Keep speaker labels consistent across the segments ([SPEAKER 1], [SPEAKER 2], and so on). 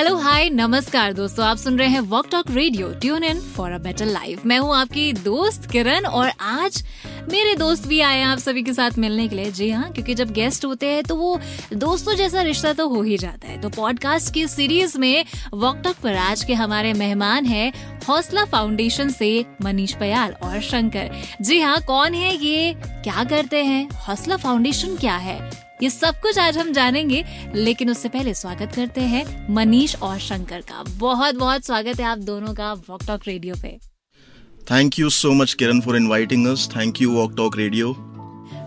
[SPEAKER 1] Hello hi नमस्कार दोस्तों, आप सुन रहे हैं walk talk radio tune in for a better life मैं हूँ आपकी दोस्त किरण और आज मेरे दोस्त भी आए हैं आप सभी के साथ मिलने के लिए। जी हाँ क्योंकि जब गेस्ट होते हैं तो वो दोस्तों जैसा रिश्ता तो हो ही जाता है। तो पॉडकास्ट की सीरीज़ में वॉक टॉक पर आज के हमारे मेहमान हैं हौसला फाउंडेशन से मनीष पयाल और शंकर। जी हाँ कौन है ये? क्या करते हैं? हौसला फाउंडेशन क्या है? ये सब कुछ आज हम जानेंगे लेकिन उससे पहले स्वागत करते हैं मनीष और शंकर का। बहुत बहुत स्वागत है आप दोनों का वॉक टॉक रेडियो पे।
[SPEAKER 2] Thank you so much Kiran for inviting us thank you walk talk radio.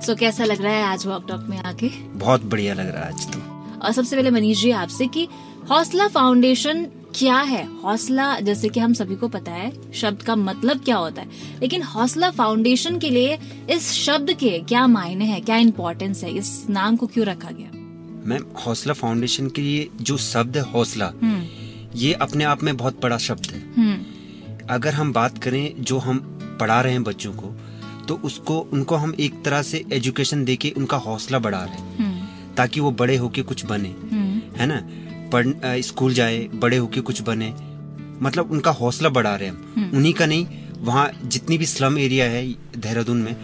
[SPEAKER 1] So कैसा लग रहा है आज वॉक टॉक में आके?
[SPEAKER 3] बहुत बढ़िया लग रहा है आज तो।
[SPEAKER 1] और सबसे पहले मनीष जी आपसे कि हौसला फाउंडेशन क्या है? हौसला जैसे कि हम सभी को पता है शब्द का मतलब क्या होता है? लेकिन हौसला फाउंडेशन के लिए इस शब्द के क्या मायने हैं क्या इम्पोर्टेंस है? इस नाम को क्यों रखा गया?
[SPEAKER 3] मैम हौसला फाउंडेशन के लिए जो शब्द है हौसला
[SPEAKER 1] हम्म।
[SPEAKER 3] ये अपने आप में बहुत बड़ा शब्द है।
[SPEAKER 1] हम्म।
[SPEAKER 3] अगर हम बात करें जो हम पढ़ा रहे हैं बच्चों को तो उसको उनको हम एक तरह से एजुकेशन देके उनका हौसला बढ़ा रहे हैं।
[SPEAKER 1] हम्म।
[SPEAKER 3] ताकि वो बड़े होके कुछ बने। है ना? पढ़ स्कूल जाए बड़े होके कुछ बने मतलब उनका हौसला बढ़ा रहे हैं हम।
[SPEAKER 1] हम्म।
[SPEAKER 3] उन्हीं का नहीं वहाँ जितनी भी स्लम एरिया है देहरादून में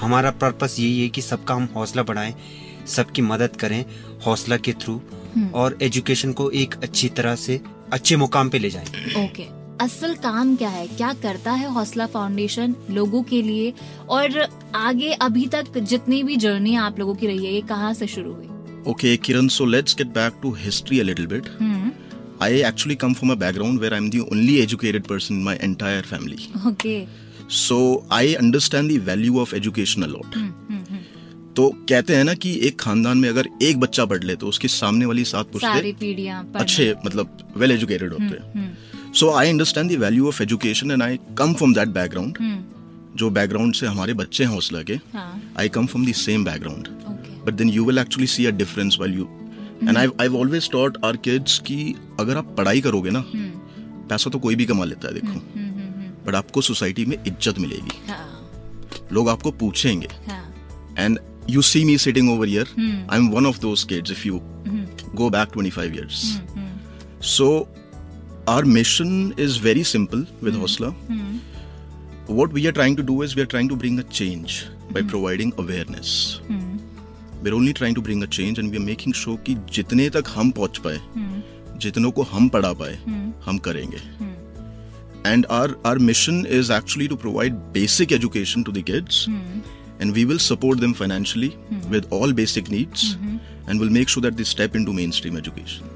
[SPEAKER 3] हमारा पर्पस यही है कि सबका हम हौसला बढ़ाएँ सबकी मदद करें हौसला के थ्रू
[SPEAKER 1] हम्म।
[SPEAKER 3] और एजुकेशन को एक अच्छी तरह से अच्छे मुकाम पे ले जाएँ।
[SPEAKER 1] ओके। असल काम क्या है? क्या करता है हौसला फाउंडेशन लोगों के लिए? और आगे अभी तक जितनी भी जर्नी आप लोगों की रही है ये कहाँ से शुरू हुई?
[SPEAKER 2] Okay, Kiran, so let's get back to history a little bit.
[SPEAKER 1] Hmm
[SPEAKER 2] I actually come from a background where I'm the only educated person in my entire family.
[SPEAKER 1] Okay
[SPEAKER 2] So I understand the value of education a lot.
[SPEAKER 1] Hmm hmm hmm
[SPEAKER 2] तो कहते हैं ना कि एक खानदान में अगर एक बच्चा पढ़ ले तो उसके सामने वाली सात
[SPEAKER 1] सारी
[SPEAKER 2] पुश्ते अच्छे मतलब वेल एजुकेटेड होते हैं। So I understand the value of education and I come from that background जो बैकग्राउंड से हमारे बच्चे हैं हौसला के I come from the same background but then you will actually see a difference well you and I I always taught our kids कि अगर आप पढ़ाई करोगे ना
[SPEAKER 1] hmm.
[SPEAKER 2] पैसा तो कोई भी कमा लेता है देखो
[SPEAKER 1] बट hmm. hmm.
[SPEAKER 2] hmm. आपको सोसाइटी में इज़्ज़त मिलेगी
[SPEAKER 1] हाँ.
[SPEAKER 2] लोग आपको पूछेंगे and you see me sitting over
[SPEAKER 1] here
[SPEAKER 2] I am one of those kids if you go back
[SPEAKER 1] twenty
[SPEAKER 2] five years so our mission is very simple
[SPEAKER 1] with
[SPEAKER 2] Hausla what we are trying to do is we are trying to bring a change by providing
[SPEAKER 1] awareness
[SPEAKER 2] we're only trying to bring a change and we are making sure कि जितने तक हम पहुँच पाए
[SPEAKER 1] हम्म।
[SPEAKER 2] जितनों को हम पढ़ा पाए
[SPEAKER 1] हम्म।
[SPEAKER 2] हम करेंगे। And our our mission is actually to provide basic education to the kids
[SPEAKER 1] and
[SPEAKER 2] we will support them financially with all basic needs and
[SPEAKER 1] will
[SPEAKER 2] make sure that they step in to mainstream education